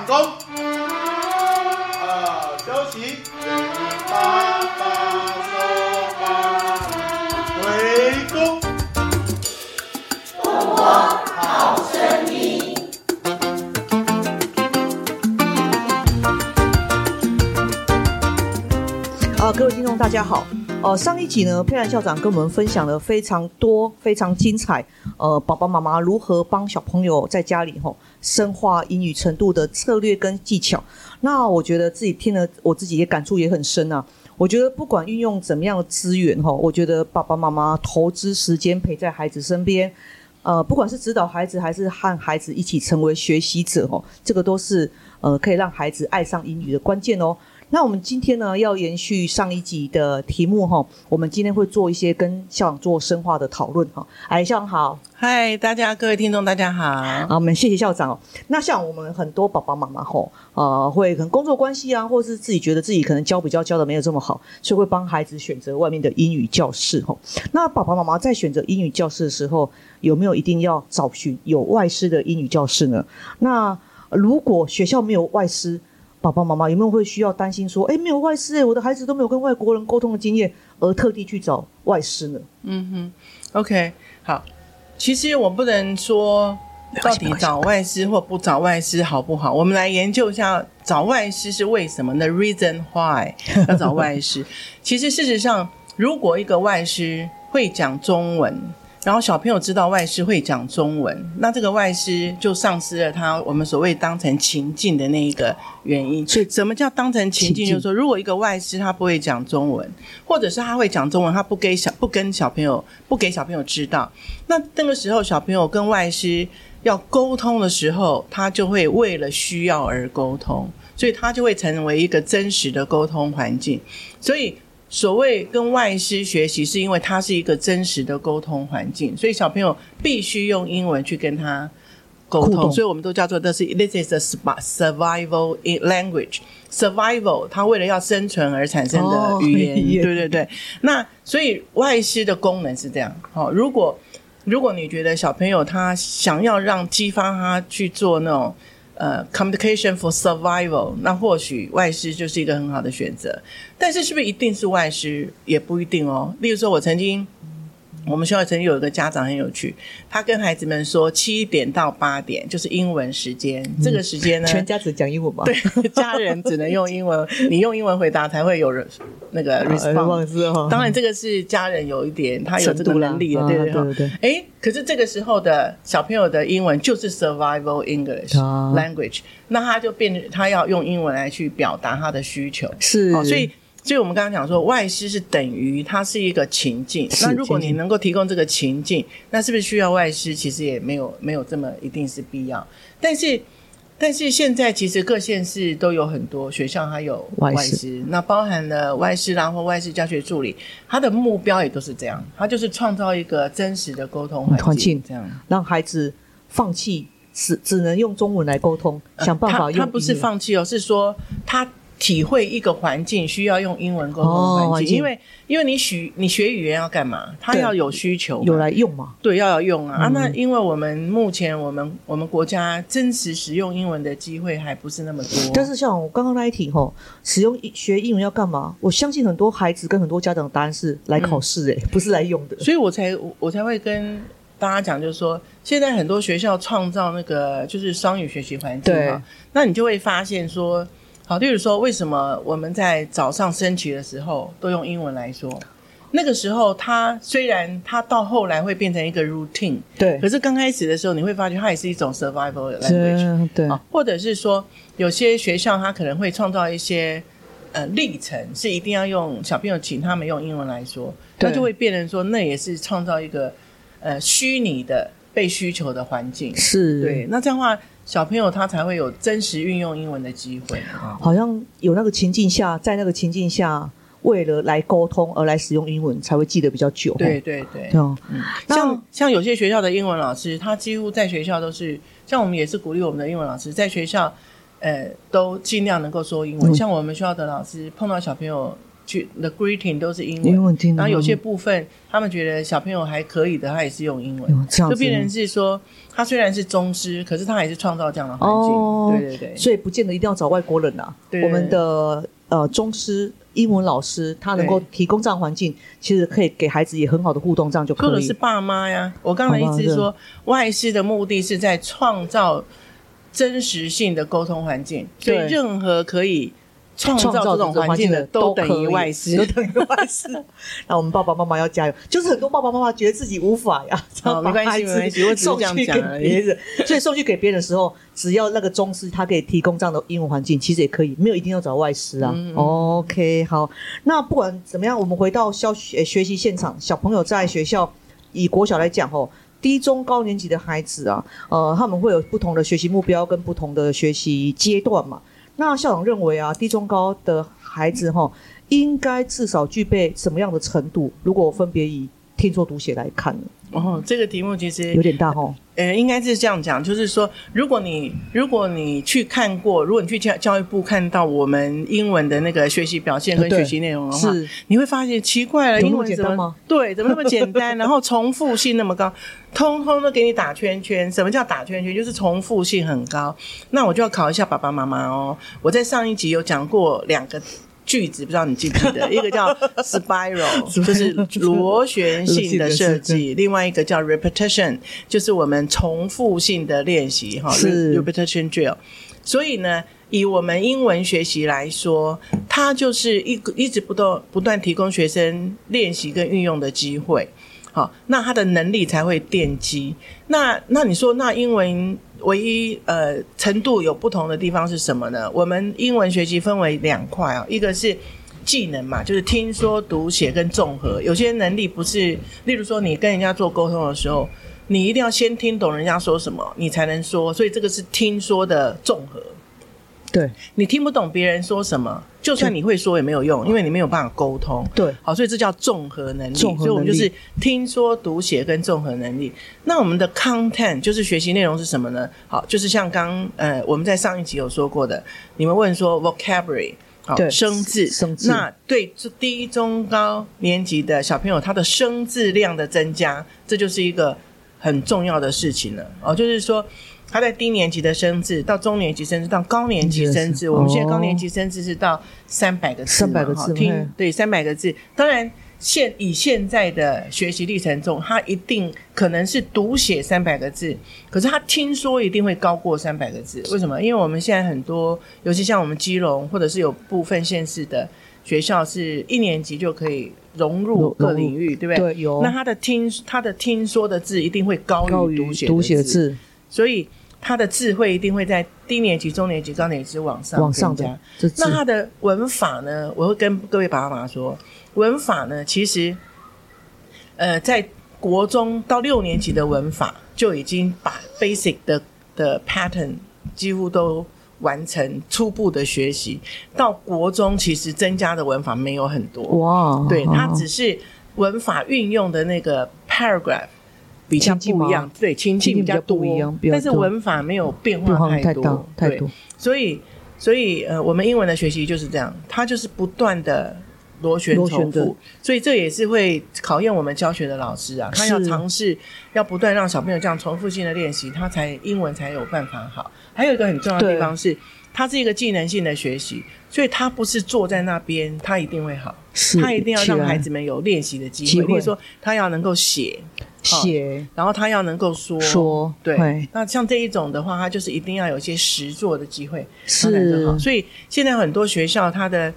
上弓，二休息，八八收八，回弓。啊，各位听众，大家好。呃，上一集呢，佩兰校长跟我们分享了非常多、非常精彩。呃，爸爸妈妈如何帮小朋友在家里吼深化英语程度的策略跟技巧。那我觉得自己听了，我自己也感触也很深啊。我觉得不管运用怎么样的资源哈，我觉得爸爸妈妈投资时间陪在孩子身边，呃，不管是指导孩子还是和孩子一起成为学习者哦，这个都是呃可以让孩子爱上英语的关键哦。那我们今天呢，要延续上一集的题目哈，我们今天会做一些跟校长做深化的讨论哈。哎，校长好，嗨，大家各位听众大家好。好，我们谢谢校长哦。那像我们很多爸爸妈妈吼，呃，会可能工作关系啊，或是自己觉得自己可能教比较教的没有这么好，所以会帮孩子选择外面的英语教室吼。那爸爸妈妈在选择英语教室的时候，有没有一定要找寻有外师的英语教室呢？那如果学校没有外师，爸爸妈妈有没有会需要担心说，哎，没有外师哎，我的孩子都没有跟外国人沟通的经验，而特地去找外师呢？嗯哼，OK，好。其实我不能说到底找外师或不找外师好不好，我们来研究一下找外师是为什么呢？Reason why 要找外师？其实事实上，如果一个外师会讲中文。然后小朋友知道外师会讲中文，那这个外师就丧失了他我们所谓当成情境的那一个原因。所以什么叫当成情境？就是说，如果一个外师他不会讲中文，或者是他会讲中文，他不给小不跟小朋友不给小朋友知道，那那个时候小朋友跟外师要沟通的时候，他就会为了需要而沟通，所以他就会成为一个真实的沟通环境。所以。所谓跟外师学习，是因为它是一个真实的沟通环境，所以小朋友必须用英文去跟他沟通，所以我们都叫做这是 this is a survival language survival，它为了要生存而产生的 语言，对对对。那所以外师的功能是这样，好，如果如果你觉得小朋友他想要让激发他去做那种。呃，communication for survival，那或许外师就是一个很好的选择，但是是不是一定是外师也不一定哦。例如说，我曾经。我们学校曾经有一个家长很有趣，他跟孩子们说七点到八点就是英文时间，这个时间呢，全家只讲英文吧？对，家人只能用英文，你用英文回答才会有人那个 response 当然，这个是家人有一点他有这个能力的，对对对。哎，可是这个时候的小朋友的英文就是 survival English language，那他就变他要用英文来去表达他的需求，是，所以。所以我们刚刚讲说，外师是等于它是一个情境。那如果你能够提供这个情境，那是不是需要外师？其实也没有没有这么一定是必要。但是但是现在其实各县市都有很多学校，它有外师，那包含了外师啦或外师教学助理，他的目标也都是这样，他就是创造一个真实的沟通环境，这样让孩子放弃只只能用中文来沟通，想办法用。他不是放弃哦，是说他。体会一个环境需要用英文沟通环境，因为因为你学你学语言要干嘛？他要有需求，有来用嘛？对，要有用啊！啊，那因为我们目前我们我们国家真实使用英文的机会还不是那么多。但是像我刚刚那一题吼，使用学英文要干嘛？我相信很多孩子跟很多家长的答案是来考试，哎，不是来用的。所以我才我才会跟大家讲，就是说现在很多学校创造那个就是双语学习环境嘛，那你就会发现说。好，例如说，为什么我们在早上升旗的时候都用英文来说？那个时候，它虽然它到后来会变成一个 routine，对，可是刚开始的时候，你会发觉它也是一种 survival language，对，或者是说，有些学校它可能会创造一些呃历程，是一定要用小朋友请他们用英文来说，那就会变成说，那也是创造一个呃虚拟的被需求的环境，是对，那这样的话。小朋友他才会有真实运用英文的机会，好像有那个情境下，在那个情境下，为了来沟通而来使用英文，才会记得比较久。对对对，嗯，像像有些学校的英文老师，他几乎在学校都是，像我们也是鼓励我们的英文老师在学校，呃，都尽量能够说英文。像我们学校的老师碰到小朋友。去 the greeting 都是英文，英文听然后有些部分他们觉得小朋友还可以的，他也是用英文，就变成是说，他虽然是宗师，可是他还是创造这样的环境。哦对对对，所以不见得一定要找外国人啊。我们的呃中师英文老师，他能够提供这样的环境，其实可以给孩子也很好的互动，这样就可以。或者是爸妈呀。我刚才一直说，外师的目的是在创造真实性的沟通环境，所以任何可以创造这种环境的都等于外师都。等于外师。那我们爸爸妈妈要加油，就是很多爸爸妈妈觉得自己无法呀，没关系没关系我只是送这样去给讲而已别人，所以送去给别人的时候，只要那个中师他可以提供这样的英文环境，其实也可以，没有一定要找外师啊。嗯 OK，好，那不管怎么样，我们回到校学学习现场，小朋友在学校以国小来讲哦。低中高年级的孩子啊，呃，他们会有不同的学习目标跟不同的学习阶段嘛。那校长认为啊，低中高的孩子哈，应该至少具备什么样的程度？如果分别以听说读写来看呢，哦，这个题目其实有点大哦。呃，应该是这样讲，就是说，如果你如果你去看过，如果你去教教育部看到我们英文的那个学习表现跟学习内容的话，是你会发现奇怪了，英文怎么对，怎么那么简单？然后重复性那么高，通通都给你打圈圈。什么叫打圈圈？就是重复性很高。那我就要考一下爸爸妈妈哦。我在上一集有讲过两个。句子不知道你记不记得，一个叫 spiral，就是螺旋性的设计；另外一个叫 repetition，就是我们重复性的练习哈是，repetition drill。所以呢，以我们英文学习来说，它就是一个一直不断不断提供学生练习跟运用的机会。好，那他的能力才会奠基。那那你说，那英文唯一呃程度有不同的地方是什么呢？我们英文学习分为两块啊，一个是技能嘛，就是听说读写跟综合。有些能力不是，例如说你跟人家做沟通的时候，你一定要先听懂人家说什么，你才能说。所以这个是听说的综合。对你听不懂别人说什么，就算你会说也没有用，因为你没有办法沟通。对，好，所以这叫综合能力。综合能力所以我们就是听说读写跟综合能力。那我们的 content 就是学习内容是什么呢？好，就是像刚呃我们在上一集有说过的，你们问说 vocabulary。好，生字，生字那对这低中高年级的小朋友，他的生字量的增加，这就是一个很重要的事情了。哦，就是说他在低年级的生字，到中年级生字，到高年级生字，哦我们现在高年级生字是到三百个字嘛，300个字哈听嘿对三百个字。当然，现以现在的学习历程中，他一定可能是读写三百个字，可是他听说一定会高过三百个字。为什么？因为我们现在很多，尤其像我们基隆，或者是有部分县市的学校，是一年级就可以融入各领域，对不对？对有那他的听他的听说的字一定会高于读写读写的，字所以他的智慧一定会在低年级、中年级、高年级往上往上增加那他的文法呢？我会跟各位爸爸妈妈说，文法呢，其实，呃，在国中到六年级的文法就已经把 basic 的的 pattern 几乎都完成初步的学习。到国中，其实增加的文法没有很多，哇，对，它哦只是文法运用的那个 paragraph 比较不一样，对，情境比较多。但是文法没有变变化太多，大太对多，所以，所以呃，我们英文的学习就是这样，它就是不断的螺旋重复，所以这也是会考验我们教学的老师啊，他要尝试要不断让小朋友这样重复性的练习，他才英文才有办法好。还有一个很重要的地方是，它是一个技能性的学习，所以他不是坐在那边，他一定会好，是他一定要让孩子们有练习的机会，机会。例如说他要能够写，写。然后他要能够说。说对，那像这一种的话，他就是一定要有一些实作的机会，是。所以现在很多学校，它的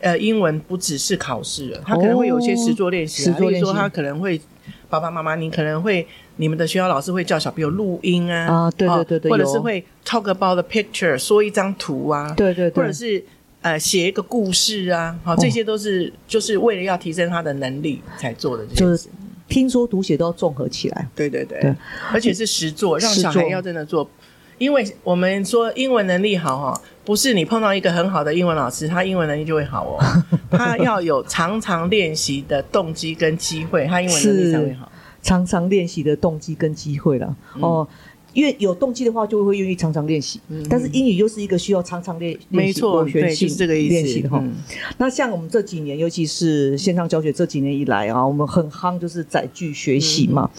呃英文不只是考试了，他可能会有一些实作练习、啊，实作练习。例如说他可能会爸爸妈妈，你可能会你们的学校老师会叫小朋友录音啊，啊对对对对或者是会 talk about the picture，说一张图啊，对对对，或者是。呃，写一个故事啊，好，这些都是就是为了要提升他的能力才做的这些就是事。听说读写都要综合起来，对对对，对而且是实做，让小孩要真的做。因为我们说英文能力好哈，不是你碰到一个很好的英文老师，他英文能力就会好哦。他要有常常练习的动机跟机会，他英文能力才会好。常常练习的动机跟机会了。嗯哦，因为有动机的话，就会愿意常常练习。但是英语又是一个需要常常练，练习没错，对，螺旋性就是这个意思。练习的哈。嗯那像我们这几年，尤其是线上教学这几年以来啊，我们很夯就是载具学习嘛。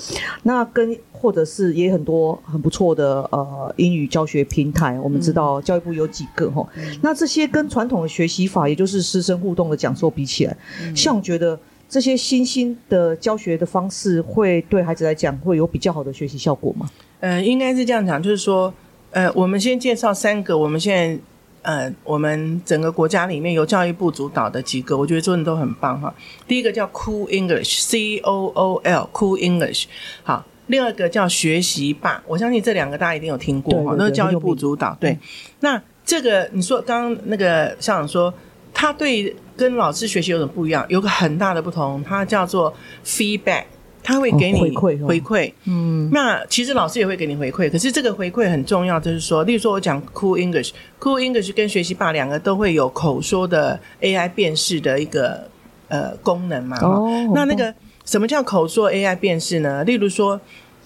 那跟或者是也很多很不错的呃英语教学平台，我们知道教育部有几个哈。那这些跟传统的学习法，也就是师生互动的讲座比起来，像我觉得这些新兴的教学的方式，会对孩子来讲会有比较好的学习效果吗？呃，应该是这样讲，就是说，呃，我们先介绍三个，我们现在呃，我们整个国家里面由教育部主导的几个，我觉得做的都很棒哈。第一个叫 Cool English，C O O L，Cool English，好。另外一个叫学习霸，我相信这两个大家一定有听过哈，都是教育部主导。对，那这个你说刚刚那个校长说，他对跟老师学习有点不一样，有个很大的不同，它叫做 feedback，它会给你哦回馈哦回馈。嗯，那其实老师也会给你回馈，可是这个回馈很重要，就是说，例如说我讲 Cool English，Cool English 跟学习霸两个都会有口说的 AI 辨识的一个呃功能嘛。哦那那个什么叫口说 AI 辨识呢？例如说，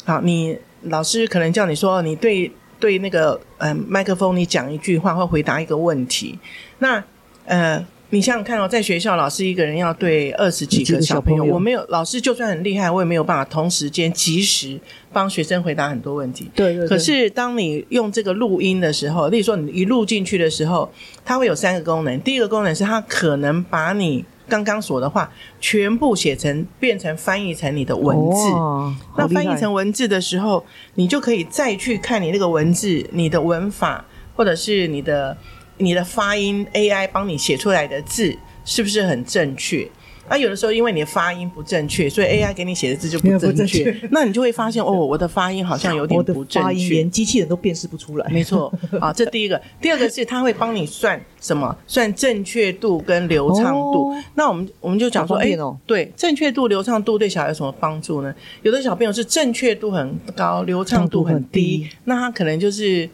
好，你老师可能叫你说，你对对那个嗯麦克风你讲一句话或回答一个问题，那呃。你想想看哦，在学校老师一个人要对二十几几个个小朋友，我没有老师就算很厉害，我也没有办法同时间及时帮学生回答很多问题。对对对。可是当你用这个录音的时候，例如说你一录进去的时候，它会有三个功能。第一个功能是它可能把你刚刚说的话全部写成变成翻译成你的文字。哇那翻译成文字的时候，你就可以再去看你那个文字、你的文法，或者是你的你的发音，AI 帮你写出来的字是不是很正确？那有的时候因为你的发音不正确，所以 AI 给你写的字就不不正正确确。那你就会发现哦，我的发音好像有点不正发音确。连机器人都辨识不出来。没错，啊，这第一个。第二个是它会帮你算什么？算正确度跟流畅度。哦那我们我们就讲说，哎、对，正确度、流畅度对小孩有什么帮助呢？有的小朋友是正确度很高，流畅度很低那他可能就是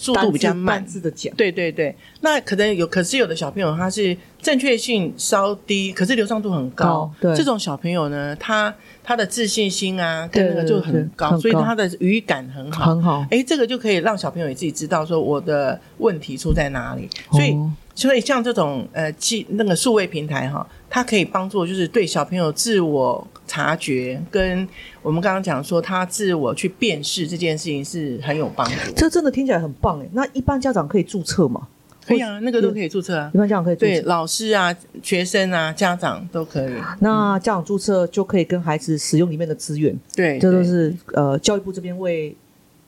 速度比较慢。字的讲，对对对，那可能有，可是有的小朋友他是正确性稍低，可是流畅度很高高。对这种小朋友呢，他他的自信心啊，跟那个就很对高，很高所以他的语感很好。很好。哎，这个就可以让小朋友也自己知道说我的问题出在哪里。所以，哦所以像这种呃，记那个数位平台哈，它可以帮助就是对小朋友自我察觉，跟我们刚刚讲说他自我去辨识这件事情是很有帮助。这真的听起来很棒哎。那一般家长可以注册吗？可以啊，那个都可以注册啊一。般家长可以注对，册。老师啊、学生啊、家长都可以。那家长注册就可以跟孩子使用里面的资源，对，这都是呃教育部这边为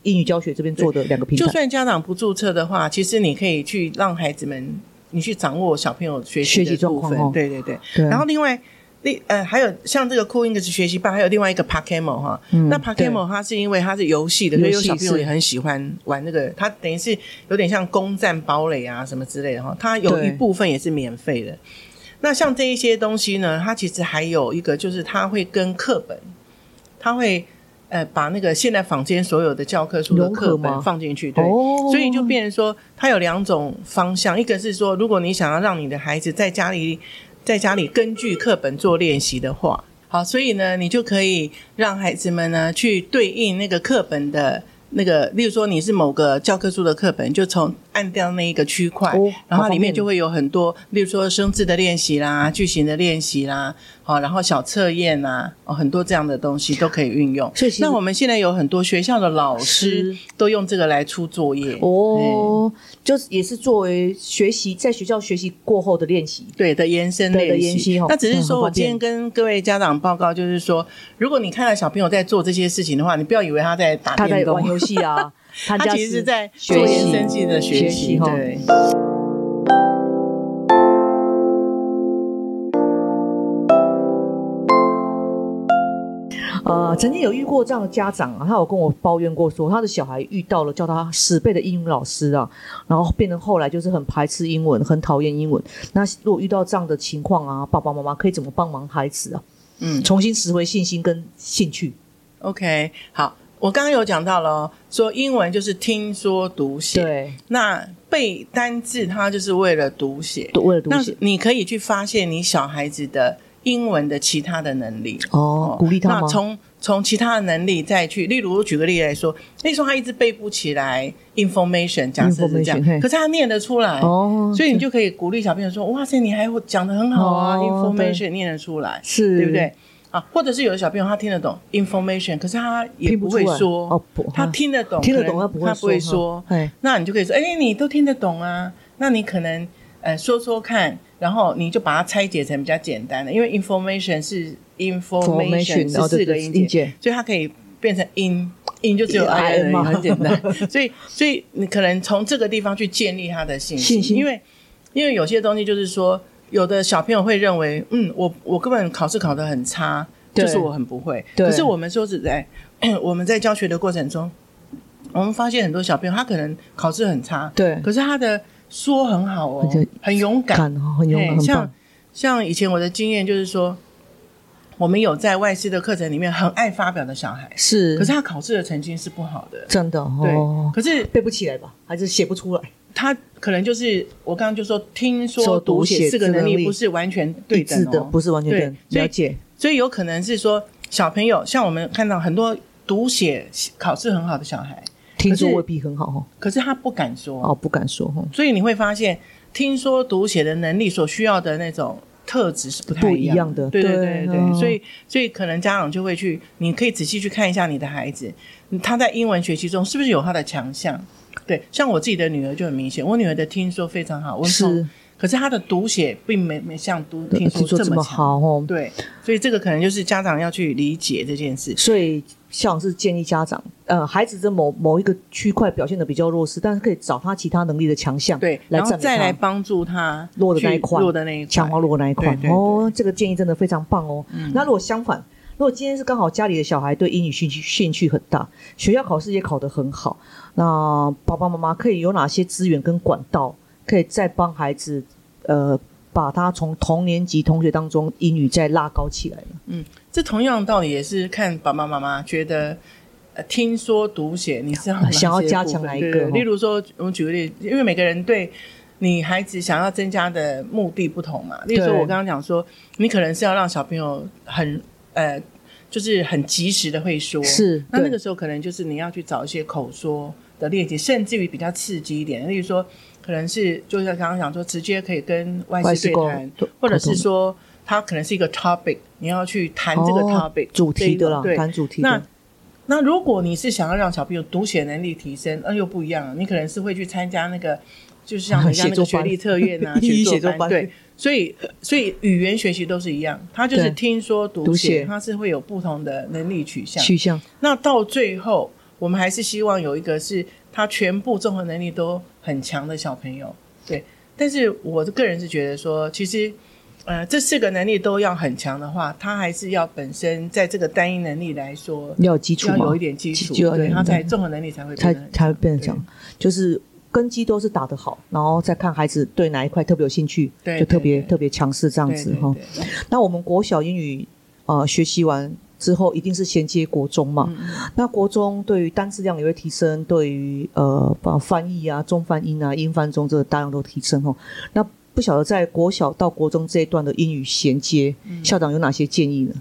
英语教学这边做的两个平台。就算家长不注册的话，其实你可以去让孩子们，你去掌握小朋友学习的部分。状况哦对对对。然后另外，另呃还有像这个酷 English 学习班，还有另外一个 Pakemo 哈。嗯那 Pakemo 它是因为它是游戏的，所以小朋友也很喜欢玩那个。它等于是有点像攻占堡垒啊什么之类的哈。它有一部分也是免费的。那像这一些东西呢，它其实还有一个就是它会跟课本，它会。呃，把那个现在坊间所有的教科书的课本放进去，对，哦，所以就变成说，它有两种方向，一个是说，如果你想要让你的孩子在家里在家里根据课本做练习的话，好，所以呢，你就可以让孩子们呢去对应那个课本的那个，例如说你是某个教科书的课本，就从按掉那一个区块，哦然后里面就会有很多，例如说生字的练习啦、句型的练习啦，好，然后小测验啊，哦，很多这样的东西都可以运用。那我们现在有很多学校的老师都用这个来出作业。哦，就是也是作为学习在学校学习过后的练习。对的延伸练延习哦那只是说我今天跟各位家长报告，就是说，如果你看到小朋友在做这些事情的话，你不要以为他在打电动。他在玩，游戏啊，他其实是在做学习延伸性的学学习。对，呃，曾经有遇过这样的家长啊，他有跟我抱怨过说，他的小孩遇到了叫他十倍的英语老师啊，然后变成后来就是很排斥英文，很讨厌英文。那如果遇到这样的情况啊，爸爸妈妈可以怎么帮忙孩子啊，嗯重新拾回信心跟兴趣？，OK，好。我刚刚有讲到了哦，说英文就是听说读写，对，那背单字它就是为了读写。那为了读写你可以去发现你小孩子的英文的其他的能力。哦，鼓励他吗？那从从其他的能力再去，例如举个例来说，那时候他一直背不起来 information，假设是这 Information，嘿样，可是他念得出来，哦，所以你就可以鼓励小朋友说：“哇塞，你还讲的很好啊、哦 i n f o r m a t i o n 念得出来，是对不对？”啊，或者是有的小朋友他听得懂 information，可是他也不会说，哦不他听得懂，听得懂，他不会他不会说那你就可以说：“哎，你都听得懂啊？那你可能呃说说看，然后你就把它拆解成比较简单的，因为 information 是 information 是哦对对四个音节，所以它可以变成 in。in 就只有 i 而 I 已，嘛很简单。所以，所以你可能从这个地方去建立他的信心因为因为有些东西就是说，有的小朋友会认为，嗯，我我根本考试考得很差，就是我很不会。可是我们说实在，我们在教学的过程中，我们发现很多小朋友他可能考试很差，对，可是他的说很好哦，很勇敢，哦，很勇敢，像，像以前我的经验就是说，我们有在外师的课程里面很爱发表的小孩，是，可是他考试的成绩是不好的，真的对哦，，可是背不起来吧，还是写不出来，他可能就是我刚刚就说，听说说读读写写四个能力力不是完全对一致的，哦，不是完全对对，所以了解，所以有可能是说小朋友，像我们看到很多读写考试很好的小孩，听说未必很好哦，可是他不敢说，哦，不敢说哦，所以你会发现，听说读写的能力所需要的那种特质是不太不一样的对对对对对，哦。所以所以可能家长就会去，你可以仔细去看一下你的孩子，他在英文学习中是不是有他的强项？对，像我自己的女儿就很明显，我女儿的听说非常好，温是，可是她的读写并没没像读对听说这么。好哦，对，所以这个可能就是家长要去理解这件事。所以校长是建议家长，呃，孩子在某某一个区块表现的比较弱势，但是可以找他其他能力的强项，对，来然后再来帮助他弱的那一去块弱的那一块，强化弱那一块。哦，这个建议真的非常棒哦。那如果相反，如果今天是刚好家里的小孩对英语兴趣兴趣很大，学校考试也考得很好，那爸爸妈妈可以有哪些资源跟管道，可以再帮孩子呃把他从同年级同学当中英语再拉高起来呢？这同样的道理也是看爸爸妈妈觉得，呃，听说读写你是要想要加强哪一个哦例如说，我们举个例子，因为每个人对你孩子想要增加的目的不同嘛。例如说，我刚刚讲说，你可能是要让小朋友很呃，就是很及时的会说，是那那个时候可能就是你要去找一些口说的练习，甚至于比较刺激一点，例如说，可能是就像刚刚讲说，直接可以跟外外事沟师对谈，或者是说。它可能是一个 topic，你要去谈这个哦 topic、主题的啦，对，谈主题那的，那如果你是想要让小朋友读写能力提升，那又不一样了。你可能是会去参加那个，就是像人家那个学历测验啊，英语写写作班。对，所以所以语言学习都是一样，他就是听说读读写，他是会有不同的能力取向。取向。那到最后，我们还是希望有一个是他全部综合能力都很强的小朋友。对，但是我个人是觉得说，其实。呃，这四个能力都要很强的话，他还是要本身在这个单一能力来说，要有基础要有一，点基础，对他才综合能力才会才才会变强，就是根基都是打得好，然后再看孩子对哪一块特别有兴趣，对就特别特别强势这样子哈。那我们国小英语呃学习完之后，一定是衔接国中嘛。嗯那国中对于单词量也会提升，对于呃把翻译啊、中翻英啊、英翻中这个大量都提升哦。那不晓得在国小到国中这一段的英语衔接，嗯校长有哪些建议呢？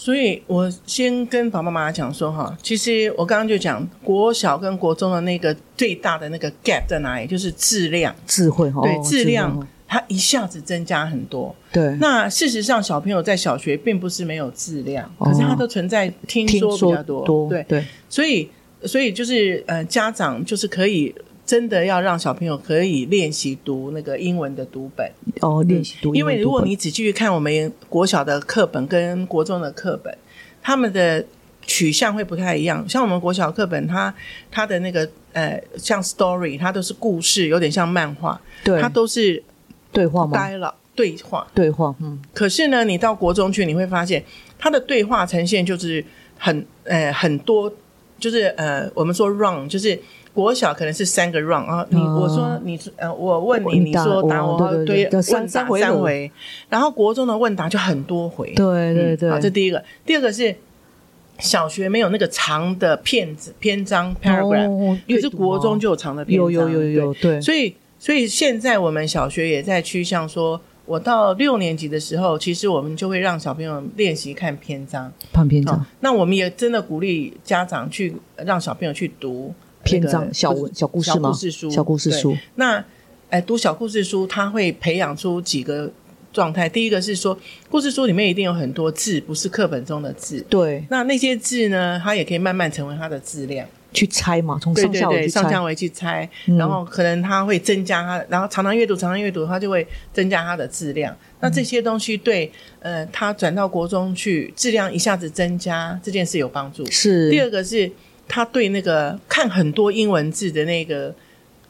所以我先跟爸爸妈妈讲说哈，其实我刚刚就讲国小跟国中的那个最大的那个 gap 在哪里，就是质量，智慧哈，对哦质量它一下子增加很多。对，那事实上，小朋友在小学并不是没有质量，哦。可是他都存在听听说比较多，多对，对。所以所以就是呃，家长就是可以真的要让小朋友可以练习读那个英文的读本，哦，练习读英因为如果你仔细去看我们国小的课本跟国中的课本，他们的取向会不太一样。像我们国小课本，它它的那个呃，像 story，它都是故事，有点像漫画，对它都是对话吗？dialogue 对话。对话，嗯，可是呢，你到国中去，你会发现它的对话呈现就是很呃很多，就是呃我们说 round，就是国小可能是三个 round 啊，你、哦。我说你呃我问你，你说答我，哦对三问答三回三回，然后国中的问答就很多回，对对对，嗯好，这第一个，第二个是。小学没有那个长的片子篇章 paragraph，、哦可是国中就有长的篇章，有有有有有，对，所以，所以现在我们小学也在趋向说，我到六年级的时候，其实我们就会让小朋友练习看篇章。看篇章。哦，那我们也真的鼓励家长去让小朋友去读篇章小文小故事吗小故事书，小故事书。那哎，读小故事书，它会培养出几个状态。第一个是说，故事书里面一定有很多字，不是课本中的字。对，那那些字呢，它也可以慢慢成为它的质量。去猜嘛，从上下文去猜。上下文去猜，嗯然后可能它会增加它，然后常常阅读，常常阅读，它就会增加它的质量。那这些东西对呃，他转到国中去，质量一下子增加，这件事有帮助。是第二个是他对那个看很多英文字的那个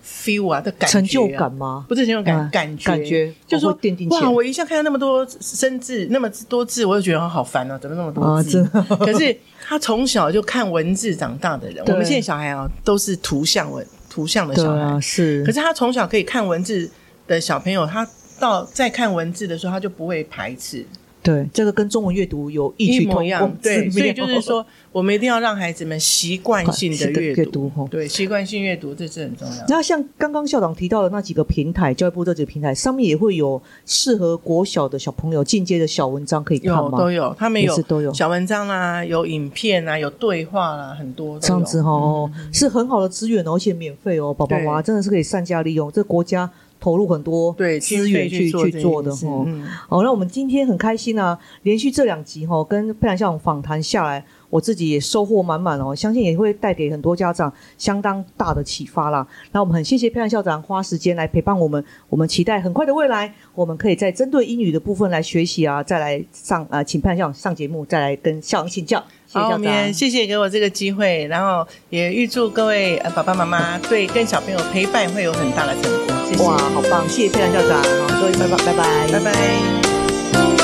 feel 啊的感觉啊、成就感吗？不是成就感，嗯感觉感觉就是说哇，我一下看到那么多生字，那么多字，我就觉得好烦哦，怎么那么多啊，字？可是他从小就看文字长大的人，我对们现在小孩啊都是图像文图像的小孩，是。可是他从小可以看文字的小朋友，他到在看文字的时候，他就不会排斥，对。这个跟中文阅读有异曲同一模一样工。对，之所以就是说，我们一定要让孩子们习惯性的阅阅读吼。对，习惯性阅读这是很重要。那像刚刚校长提到的那几个平台，教育部这几个平台上面也会有适合国小的小朋友进阶的小文章可以看吗？有都有，他们有也是都有。小文章啦，有影片啦，有对话啦，很多这样子哈、哦，嗯是很好的资源哦，而且免费哦，宝宝对。妈妈真的是可以善加利用，这国家投入很多对资源去去做的哈哦。嗯好，那我们今天很开心啊，连续这两集哈、哦，跟佩兰校长访谈下来，我自己也收获满满哦，相信也会带给很多家长相当大的启发啦。那我们很谢谢佩兰校长花时间来陪伴我们，我们期待很快的未来，我们可以在针对英语的部分来学习啊，再来上呃，请佩兰校长上节目，再来跟校长请教。谢谢好，校我们也。谢谢给我这个机会，然后也预祝各位呃爸爸妈妈对跟小朋友陪伴会有很大的成果。谢谢，哇，好棒！谢谢佩兰校长，好，各位拜拜，拜拜，拜拜。